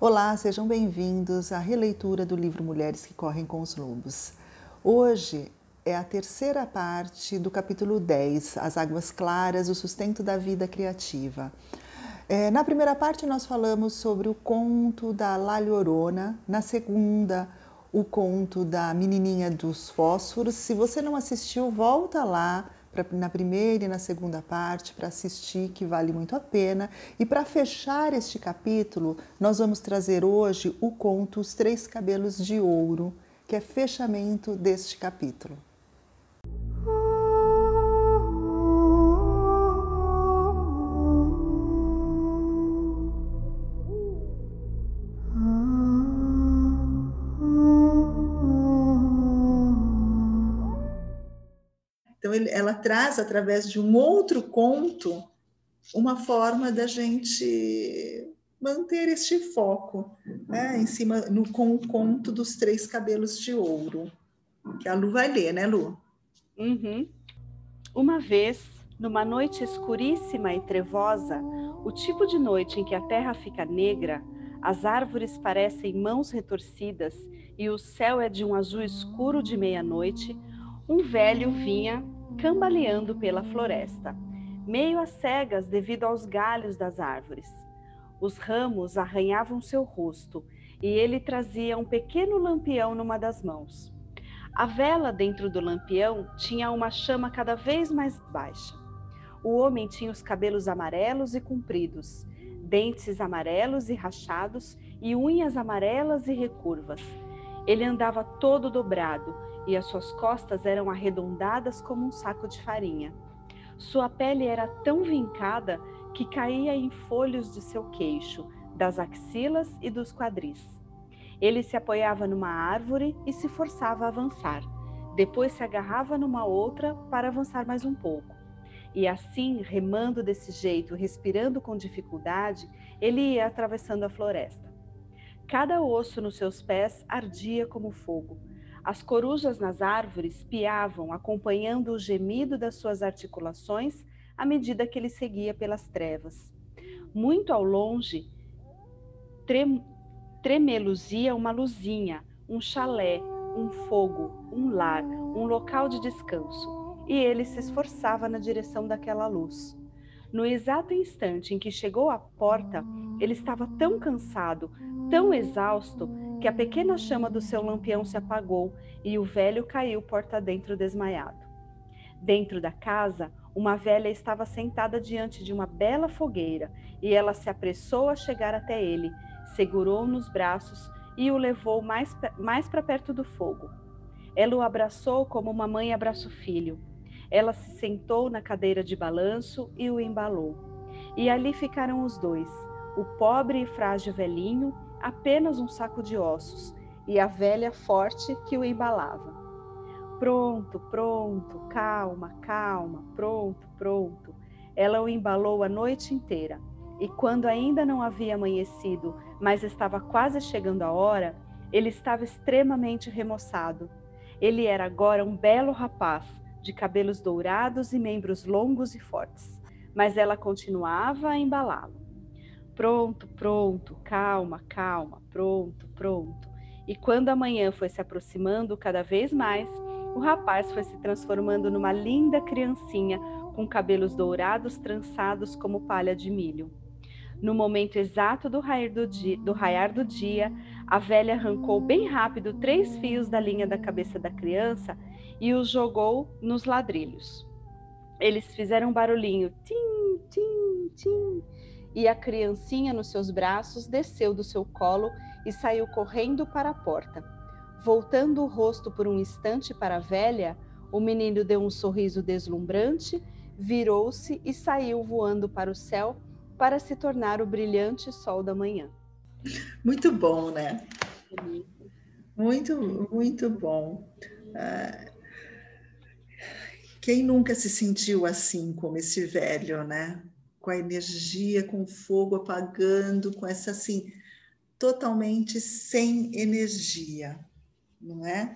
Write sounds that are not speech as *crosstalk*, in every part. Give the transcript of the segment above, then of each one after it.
Olá, sejam bem-vindos à releitura do livro Mulheres que Correm com os Lobos. Hoje é a terceira parte do capítulo 10, As Águas Claras, o sustento da vida criativa. É, na primeira parte, nós falamos sobre o conto da Laliorona, na segunda, o conto da Menininha dos Fósforos. Se você não assistiu, volta lá pra, na primeira e na segunda parte para assistir, que vale muito a pena. E para fechar este capítulo, nós vamos trazer hoje o conto Os Três Cabelos de Ouro, que é fechamento deste capítulo. Ela traz, através de um outro conto, uma forma da gente manter este foco né, em cima no, com o conto dos três cabelos de ouro, que a Lu vai ler, né, Lu? Uhum. Uma vez, numa noite escuríssima e trevosa, o tipo de noite em que a terra fica negra, as árvores parecem mãos retorcidas e o céu é de um azul escuro de meia-noite, um velho vinha cambaleando pela floresta, meio às cegas devido aos galhos das árvores. Os ramos arranhavam seu rosto e ele trazia um pequeno lampião numa das mãos. A vela dentro do lampião tinha uma chama cada vez mais baixa. O homem tinha os cabelos amarelos e compridos, dentes amarelos e rachados e unhas amarelas e recurvas. Ele andava todo dobrado e as suas costas eram arredondadas como um saco de farinha. Sua pele era tão vincada que caía em folhos de seu queixo, das axilas e dos quadris. Ele se apoiava numa árvore e se forçava a avançar. Depois se agarrava numa outra para avançar mais um pouco. E assim, remando desse jeito, respirando com dificuldade, ele ia atravessando a floresta. Cada osso nos seus pés ardia como fogo. As corujas nas árvores piavam, acompanhando o gemido das suas articulações à medida que ele seguia pelas trevas. Muito ao longe, trem, tremeluzia uma luzinha, um chalé, um fogo, um lar, um local de descanso, e ele se esforçava na direção daquela luz. No exato instante em que chegou à porta, ele estava tão cansado, tão exausto, que a pequena chama do seu lampião se apagou e o velho caiu porta dentro desmaiado. Dentro da casa, uma velha estava sentada diante de uma bela fogueira e ela se apressou a chegar até ele, segurou nos braços e o levou mais, mais para perto do fogo. Ela o abraçou como uma mãe abraça o filho. Ela se sentou na cadeira de balanço e o embalou. E ali ficaram os dois, o pobre e frágil velhinho apenas um saco de ossos e a velha forte que o embalava. Pronto, pronto, calma, calma, pronto, pronto. Ela o embalou a noite inteira. E quando ainda não havia amanhecido, mas estava quase chegando a hora, ele estava extremamente remoçado. Ele era agora um belo rapaz, de cabelos dourados e membros longos e fortes. Mas ela continuava a embalá-lo. Pronto, pronto, calma, calma, pronto, pronto. E quando a manhã foi se aproximando cada vez mais, o rapaz foi se transformando numa linda criancinha com cabelos dourados trançados como palha de milho. No momento exato do raiar do, dia, do raiar do dia, a velha arrancou bem rápido três fios da linha da cabeça da criança e os jogou nos ladrilhos. Eles fizeram um barulhinho, tim, tim, tim, e a criancinha nos seus braços desceu do seu colo e saiu correndo para a porta. Voltando o rosto por um instante para a velha, o menino deu um sorriso deslumbrante, virou-se e saiu voando para o céu para se tornar o brilhante sol da manhã. Muito bom, né? Muito, muito bom. Ah, quem nunca se sentiu assim como esse velho, né? Com a energia, com o fogo apagando, com essa assim, totalmente sem energia, não é?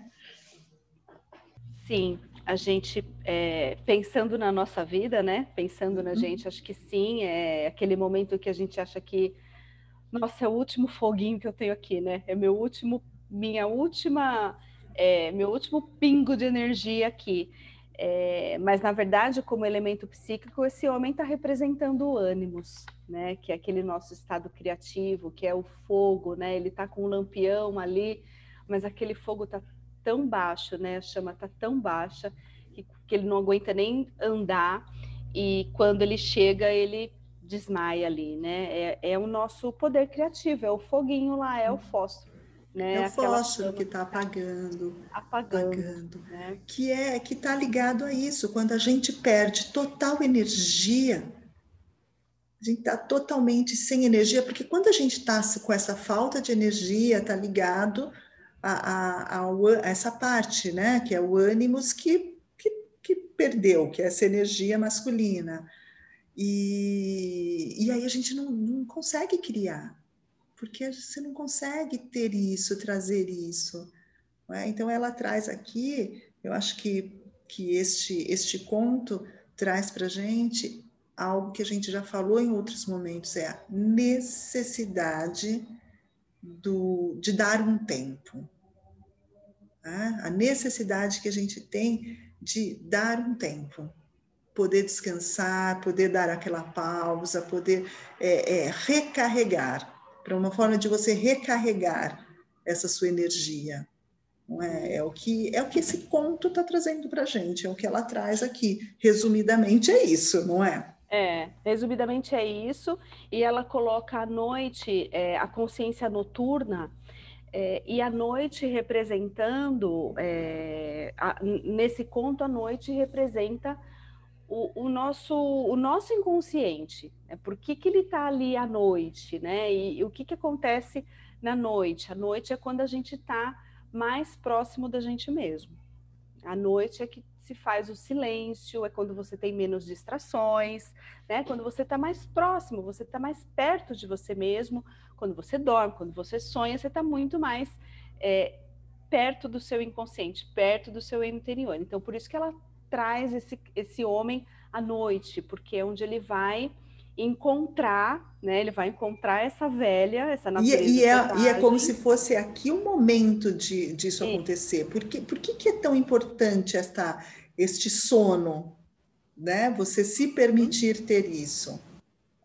Sim, a gente é, pensando na nossa vida, né? Pensando na uhum. gente, acho que sim, é aquele momento que a gente acha que Nossa, é o último foguinho que eu tenho aqui, né? É meu último, minha última, é, meu último pingo de energia aqui. É, mas na verdade, como elemento psíquico, esse homem está representando o ânimos, né? Que é aquele nosso estado criativo, que é o fogo, né? Ele está com um lampião ali, mas aquele fogo está tão baixo, né? A chama está tão baixa que, que ele não aguenta nem andar e quando ele chega ele desmaia ali, né? É, é o nosso poder criativo, é o foguinho lá, é o fósforo. Né? É o fósforo que está apagando, apagando, apagando né? que é que está ligado a isso. Quando a gente perde total energia, a gente está totalmente sem energia, porque quando a gente está com essa falta de energia, está ligado a, a, a, essa parte, né? Que é o ânimos que, que, que perdeu, que é essa energia masculina. E, e aí a gente não, não consegue criar porque você não consegue ter isso, trazer isso. É? Então, ela traz aqui, eu acho que, que este, este conto traz para a gente algo que a gente já falou em outros momentos, é a necessidade do, de dar um tempo. É? A necessidade que a gente tem de dar um tempo poder descansar, poder dar aquela pausa, poder é, é, recarregar para uma forma de você recarregar essa sua energia. É? é o que é o que esse conto está trazendo para a gente, é o que ela traz aqui. Resumidamente é isso, não é? É, resumidamente é isso. E ela coloca a noite, é, a consciência noturna, é, e a noite representando, é, a, nesse conto, a noite representa o, o, nosso, o nosso inconsciente. Né? Por que, que ele está ali à noite, né? E, e, o que, que acontece na noite? A noite é quando a gente está mais próximo da gente mesmo. A noite é que se faz o silêncio, é quando você tem menos distrações, né? Quando você está mais próximo, você está mais perto de você mesmo. Quando você dorme, quando você sonha, você está muito mais é, perto do seu inconsciente, perto do seu interior. Então, por isso que ela traz esse, esse homem à noite, porque é onde ele vai encontrar, né? Ele vai encontrar essa velha, essa natureza. E, e, é, e é, como se fosse aqui o momento de, disso Sim. acontecer. Por, que, por que, que é tão importante esta, este sono? Né? Você se permitir ter isso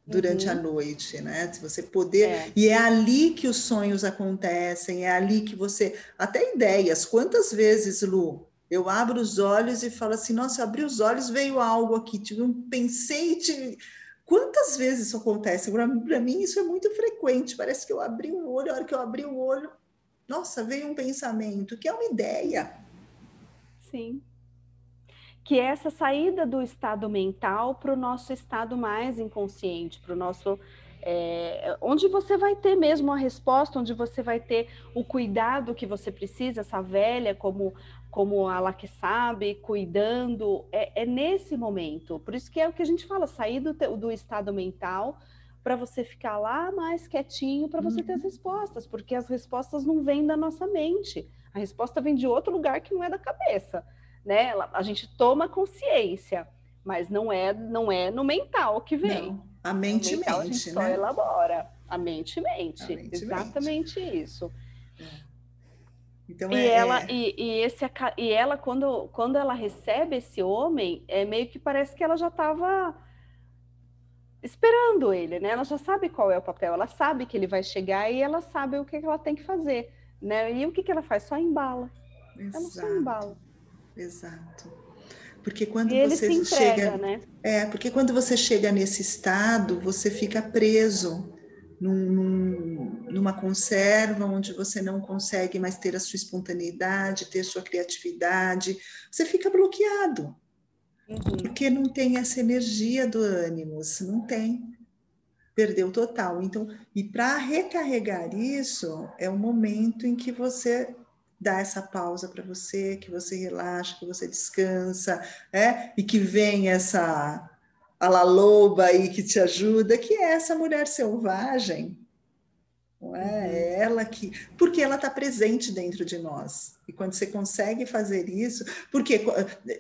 durante uhum. a noite, né? Se você poder. É. E é ali que os sonhos acontecem, é ali que você. Até ideias. Quantas vezes, Lu, eu abro os olhos e falo assim: nossa, abri os olhos, veio algo aqui, tive um pensei, tive... Quantas vezes isso acontece? Para mim, isso é muito frequente. Parece que eu abri o olho, a hora que eu abri o olho, nossa, veio um pensamento, que é uma ideia. Sim. Que é essa saída do estado mental para o nosso estado mais inconsciente, para o nosso é, onde você vai ter mesmo a resposta, onde você vai ter o cuidado que você precisa, essa velha como como ela que sabe, cuidando, é, é, nesse momento. Por isso que é o que a gente fala, sair do, do estado mental para você ficar lá mais quietinho, para você uhum. ter as uhum. respostas, porque as respostas não vêm da nossa mente. A resposta vem de outro lugar que não é da cabeça, né? A gente toma consciência, mas não é não é no mental que vem. Não, a mente mente, a gente né? só elabora. A mente mente. A mente Exatamente mente. isso. É. Então, e é, ela é... E, e, esse e ela quando quando ela recebe esse homem é meio que parece que ela já estava esperando ele, né? Ela já sabe qual é o papel, ela sabe que ele vai chegar e ela sabe o que ela tem que fazer, né? E o que, que ela faz? Só embala. Exato. Ela só embala. Exato. Porque quando e você entrega, chega, né? é, porque quando você chega nesse estado, você fica preso num, numa conserva onde você não consegue mais ter a sua espontaneidade, ter sua criatividade, você fica bloqueado. Uhum. Porque não tem essa energia do ânimo, não tem. Perdeu total. Então, e para recarregar isso, é o momento em que você dá essa pausa para você, que você relaxa, que você descansa, é? e que vem essa a La Loba aí que te ajuda, que é essa mulher selvagem. Não é? Uhum. é ela que. Porque ela está presente dentro de nós. E quando você consegue fazer isso, porque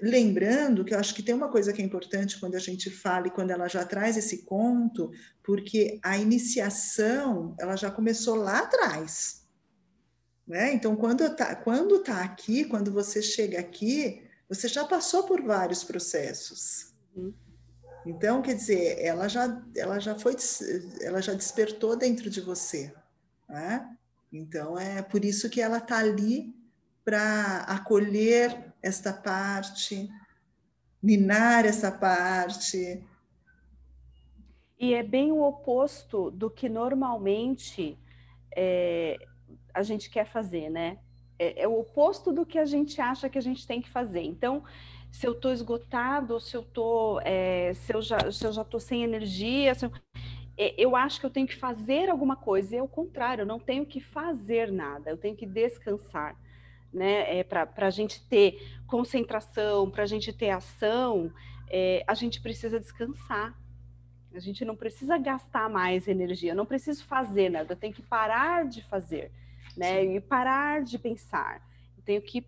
lembrando que eu acho que tem uma coisa que é importante quando a gente fala e quando ela já traz esse conto, porque a iniciação ela já começou lá atrás. Né? Então, quando está quando tá aqui, quando você chega aqui, você já passou por vários processos. Uhum. Então, quer dizer, ela já, ela já foi, ela já despertou dentro de você. Né? Então, é por isso que ela está ali para acolher esta parte, minar essa parte. E é bem o oposto do que normalmente é, a gente quer fazer, né? É, é, o oposto do que a gente acha que a gente tem que fazer. Então, se eu estou esgotado, se eu tô, é, se eu já, se já estou sem energia, eu, eu acho que eu tenho que fazer alguma coisa. E é o contrário, eu não tenho que fazer nada, eu tenho que descansar. Né? É, para a gente ter concentração, para a gente ter ação, é, a gente precisa descansar. A gente não precisa gastar mais energia, eu não preciso fazer nada, eu tenho que parar de fazer né? E parar de pensar. Eu tenho que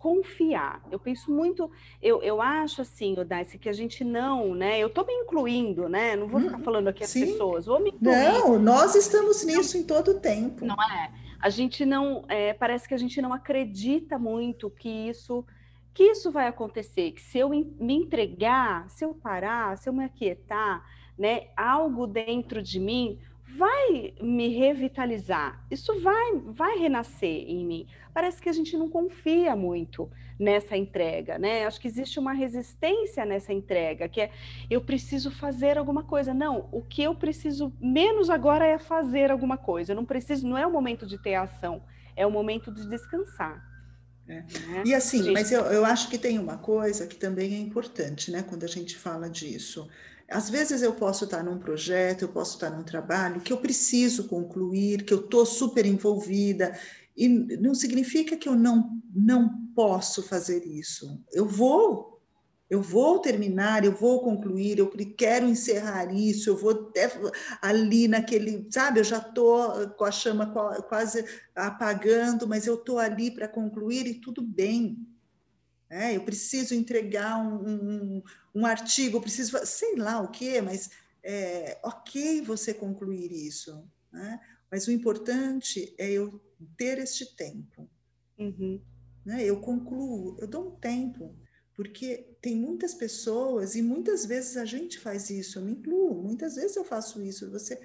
confiar. Eu penso muito, eu, eu acho assim, Odaice, que a gente não, né? Eu estou me incluindo, né? Não vou ficar uhum. falando aqui as Sim. pessoas, vou me incluir. Não, nós estamos nisso em todo o tempo. Não é? A gente não, é, parece que a gente não acredita muito que isso que isso vai acontecer, que se eu me entregar, se eu parar, se eu me aquietar, né, algo dentro de mim vai me revitalizar, isso vai, vai renascer em mim. Parece que a gente não confia muito nessa entrega, né? Acho que existe uma resistência nessa entrega, que é eu preciso fazer alguma coisa. Não, o que eu preciso menos agora é fazer alguma coisa. Eu não preciso, não é o momento de ter ação, é o momento de descansar. É. Né? E assim, gente... mas eu, eu acho que tem uma coisa que também é importante, né, quando a gente fala disso. Às vezes eu posso estar num projeto, eu posso estar num trabalho que eu preciso concluir, que eu estou super envolvida, e não significa que eu não, não posso fazer isso. Eu vou, eu vou terminar, eu vou concluir, eu quero encerrar isso, eu vou ali naquele, sabe, eu já estou com a chama quase apagando, mas eu estou ali para concluir e tudo bem. É, eu preciso entregar um, um, um artigo, eu preciso, sei lá o que, mas é, ok você concluir isso, né? mas o importante é eu ter este tempo. Uhum. Né? Eu concluo, eu dou um tempo, porque tem muitas pessoas, e muitas vezes a gente faz isso, eu me incluo, muitas vezes eu faço isso, você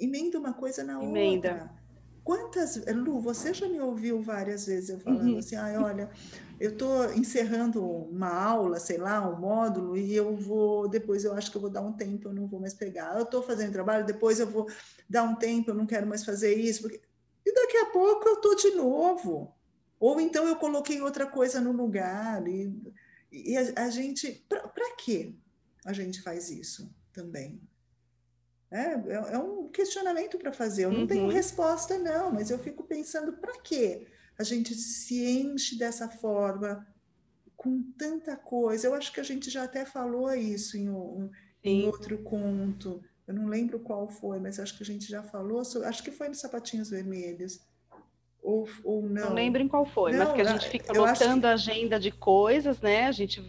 emenda uma coisa na emenda. outra. Quantas, Lu, você já me ouviu várias vezes eu falando uhum. assim, ah, olha, eu estou encerrando uma aula, sei lá, um módulo, e eu vou, depois eu acho que eu vou dar um tempo, eu não vou mais pegar. Eu estou fazendo trabalho, depois eu vou dar um tempo, eu não quero mais fazer isso, porque... e daqui a pouco eu estou de novo. Ou então eu coloquei outra coisa no lugar, e, e a, a gente, para quê a gente faz isso também? É, é, é um questionamento para fazer. Eu não uhum. tenho resposta, não, mas eu fico pensando para quê a gente se enche dessa forma com tanta coisa. Eu acho que a gente já até falou isso em, um, em outro conto. Eu não lembro qual foi, mas acho que a gente já falou. Sobre, acho que foi nos Sapatinhos Vermelhos. Ou, ou não. Não lembro em qual foi, não, mas que a gente fica lotando que... a agenda de coisas, né? A gente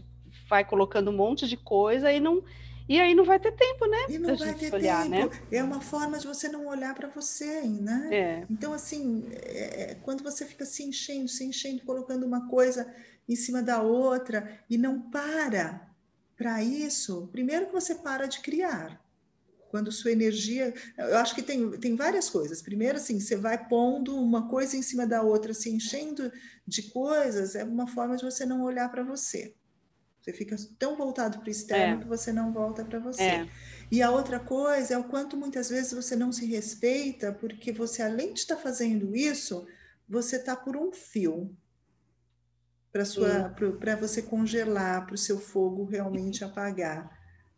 vai colocando um monte de coisa e não e aí não vai ter tempo, né? E não vai ter olhar, tempo. Né? É uma forma de você não olhar para você, né? É. Então, assim, é, é, quando você fica se enchendo, se enchendo, colocando uma coisa em cima da outra e não para para isso, primeiro que você para de criar. Quando sua energia. Eu acho que tem, tem várias coisas. Primeiro, assim, você vai pondo uma coisa em cima da outra, se enchendo de coisas, é uma forma de você não olhar para você. Você fica tão voltado para o externo é. que você não volta para você. É. E a outra coisa é o quanto muitas vezes você não se respeita, porque você, além de estar fazendo isso, você está por um fio para você congelar, para o seu fogo realmente *laughs* apagar,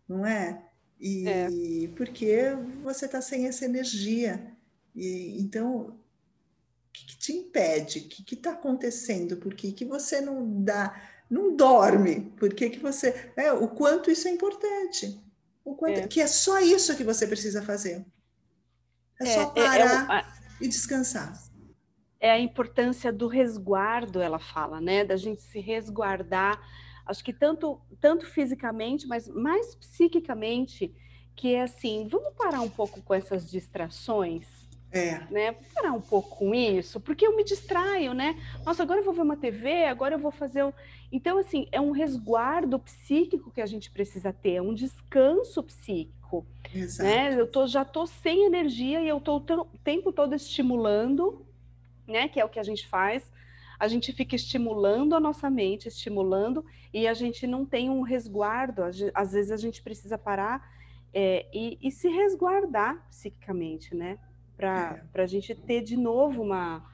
não é? E é. porque você está sem essa energia. E então o que, que te impede? O que está acontecendo? Por que, que você não dá não dorme. Por que, que você. É, o quanto isso é importante. O quanto, é. Que é só isso que você precisa fazer. É, só parar. É, é, e descansar. É a importância do resguardo, ela fala, né? Da gente se resguardar, acho que tanto, tanto fisicamente, mas mais psiquicamente, que é assim, vamos parar um pouco com essas distrações, é. Né? Vou parar um pouco com isso, porque eu me distraio, né? Nossa, agora eu vou ver uma TV, agora eu vou fazer um. Então, assim, é um resguardo psíquico que a gente precisa ter, é um descanso psíquico. Exato. Né? Eu tô, já tô sem energia e eu tô o tempo todo estimulando, né? Que é o que a gente faz. A gente fica estimulando a nossa mente, estimulando, e a gente não tem um resguardo. Às vezes a gente precisa parar é, e, e se resguardar psiquicamente, né? Para é. a gente ter de novo uma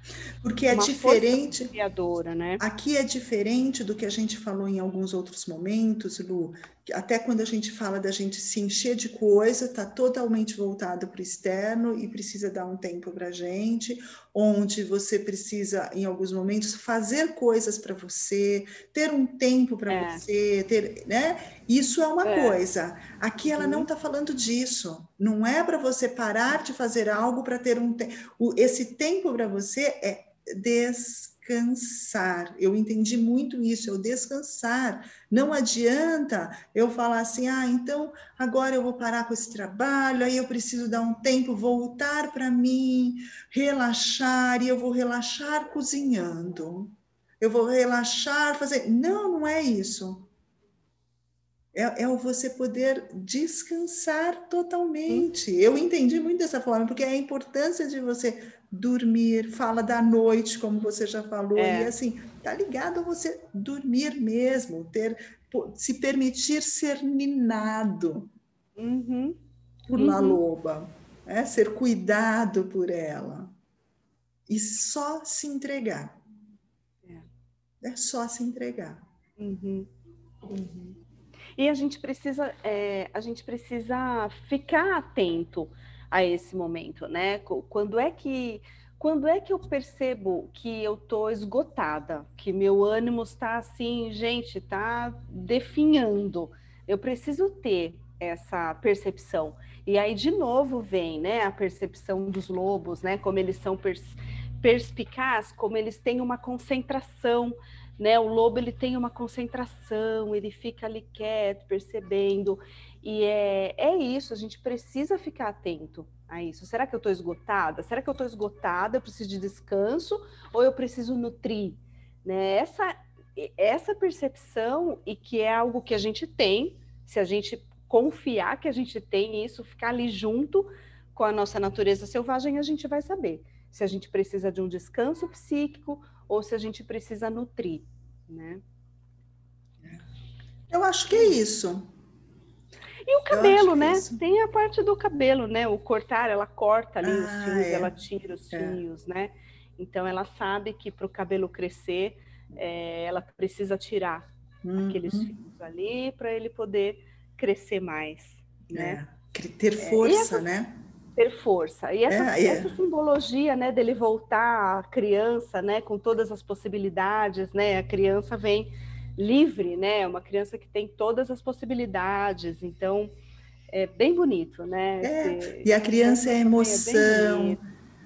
porque é uma diferente criadora, né? Aqui é diferente do que a gente falou em alguns outros momentos, Lu, até quando a gente fala da gente se encher de coisa, está totalmente voltado para o externo e precisa dar um tempo para a gente, onde você precisa, em alguns momentos, fazer coisas para você, ter um tempo para é. você, ter, né? Isso é uma é. coisa. Aqui ela uhum. não está falando disso. Não é para você parar de fazer algo para ter um tempo. Esse tempo para você é des descansar. Eu entendi muito isso, eu descansar. Não adianta eu falar assim, ah, então agora eu vou parar com esse trabalho, aí eu preciso dar um tempo, voltar para mim, relaxar, e eu vou relaxar cozinhando. Eu vou relaxar, fazer. Não, não é isso. É, é você poder descansar totalmente. Eu entendi muito dessa forma, porque é a importância de você dormir, fala da noite, como você já falou, é. e assim, tá ligado a você dormir mesmo, ter se permitir ser ninado uhum. por uhum. uma loba, né? ser cuidado por ela e só se entregar. É, é só se entregar. Uhum. Uhum. E a gente precisa, é, a gente precisa ficar atento a esse momento, né? Quando é que quando é que eu percebo que eu tô esgotada, que meu ânimo está assim, gente, tá definhando. Eu preciso ter essa percepção. E aí de novo vem, né, a percepção dos lobos, né, como eles são pers perspicazes, como eles têm uma concentração né? O lobo ele tem uma concentração, ele fica ali quieto, percebendo. E é, é isso, a gente precisa ficar atento a isso. Será que eu estou esgotada? Será que eu estou esgotada? Eu preciso de descanso ou eu preciso nutrir? Né? Essa, essa percepção, e que é algo que a gente tem, se a gente confiar que a gente tem isso, ficar ali junto com a nossa natureza selvagem, a gente vai saber se a gente precisa de um descanso psíquico ou se a gente precisa nutrir, né? Eu acho que é isso. E o cabelo, é né? É Tem a parte do cabelo, né? O cortar, ela corta ali ah, os fios, é. ela tira os é. fios, né? Então ela sabe que para o cabelo crescer, é, ela precisa tirar uhum. aqueles fios ali para ele poder crescer mais, né? É, ter força, né? Ter força. E essa, é, é. essa simbologia, né, dele voltar à criança, né, com todas as possibilidades, né, a criança vem livre, né, uma criança que tem todas as possibilidades, então é bem bonito, né? É, Esse, e a criança é a emoção,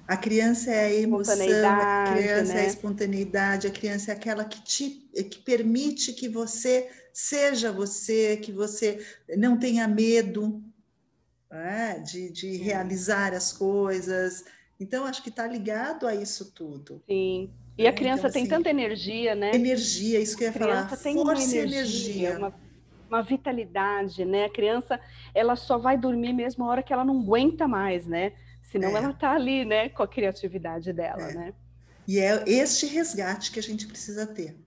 a criança é a emoção, a criança né? é a espontaneidade, a criança é aquela que te que permite que você seja você, que você não tenha medo, né? de, de realizar as coisas. Então, acho que está ligado a isso tudo. Sim. E a né? criança então, tem assim, tanta energia, né? Energia, isso que eu ia falar. Tem Força energia, e energia. Uma, uma, vitalidade, né? A criança, ela só vai dormir mesmo a hora que ela não aguenta mais, né? Senão é. ela está ali, né? Com a criatividade dela, é. né? E é este resgate que a gente precisa ter.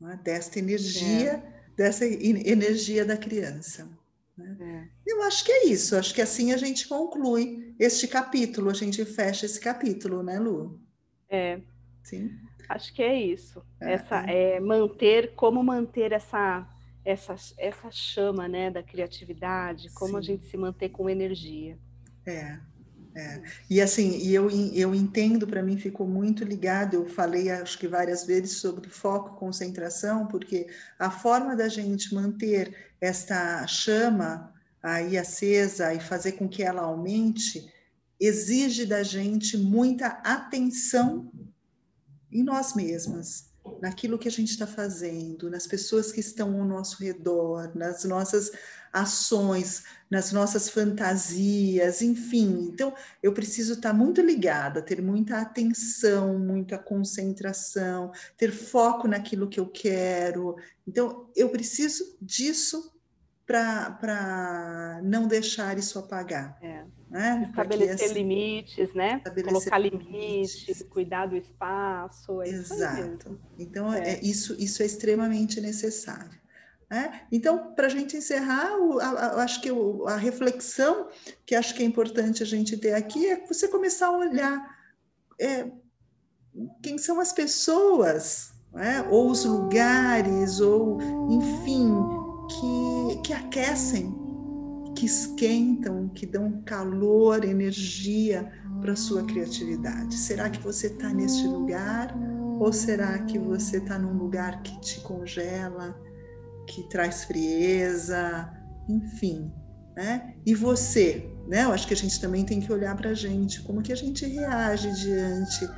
Né? Desta energia, é. dessa energia da criança. Né? É. Eu acho que é isso, acho que assim a gente conclui este capítulo, a gente fecha esse capítulo, né, Lu? É. Sim. Acho que é isso. É, essa é. é manter, como manter essa essa, essa chama, né, da criatividade, como Sim. a gente se manter com energia. É. É. E assim, e eu, eu entendo, para mim ficou muito ligado, eu falei acho que várias vezes sobre foco, concentração, porque a forma da gente manter esta chama aí acesa e fazer com que ela aumente exige da gente muita atenção em nós mesmas, naquilo que a gente está fazendo, nas pessoas que estão ao nosso redor, nas nossas ações, nas nossas fantasias, enfim. Então, eu preciso estar muito ligada, ter muita atenção, muita concentração, ter foco naquilo que eu quero. Então, eu preciso disso para não deixar isso apagar. É. Né? Estabelecer limites, né? Estabelecer Colocar limites, cuidar do espaço. É Exato. Então, é. é. isso, isso é extremamente necessário. Né? Então, para a gente encerrar, eu acho que a reflexão que acho que é importante a gente ter aqui é você começar a olhar é, quem são as pessoas, né? ou os lugares, ou enfim, que, que aquecem, que esquentam, que dão calor, energia para a sua criatividade. Será que você está neste lugar? Ou será que você está num lugar que te congela, que traz frieza, enfim, né? E você, né? Eu acho que a gente também tem que olhar para a gente, como que a gente reage diante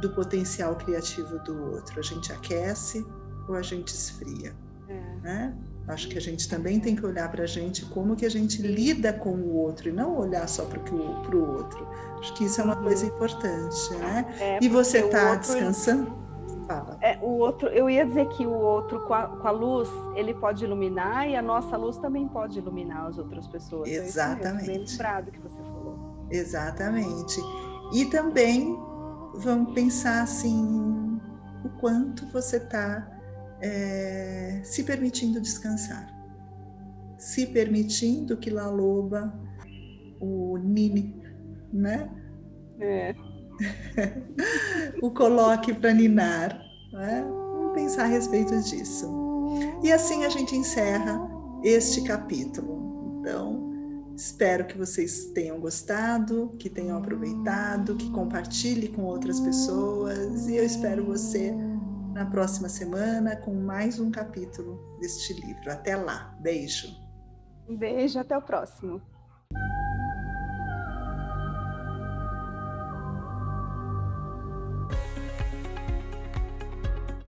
do potencial criativo do outro. A gente aquece ou a gente esfria, é. né? Acho que a gente também tem que olhar para a gente como que a gente lida com o outro e não olhar só para o outro. Acho que isso é uma coisa importante, né? É, e você está outro... descansando? Fala. É, o outro, eu ia dizer que o outro com a, com a, luz ele pode iluminar e a nossa luz também pode iluminar as outras pessoas. Exatamente. É bem lembrado que você falou. Exatamente. E também vamos pensar assim o quanto você está é, se permitindo descansar, se permitindo que La Loba, o Nini, né? É. *laughs* o coloque para ninar. Né? Vamos pensar a respeito disso. E assim a gente encerra este capítulo. Então, espero que vocês tenham gostado, que tenham aproveitado, que compartilhe com outras pessoas e eu espero você na próxima semana com mais um capítulo deste livro. Até lá. Beijo. Um beijo, até o próximo.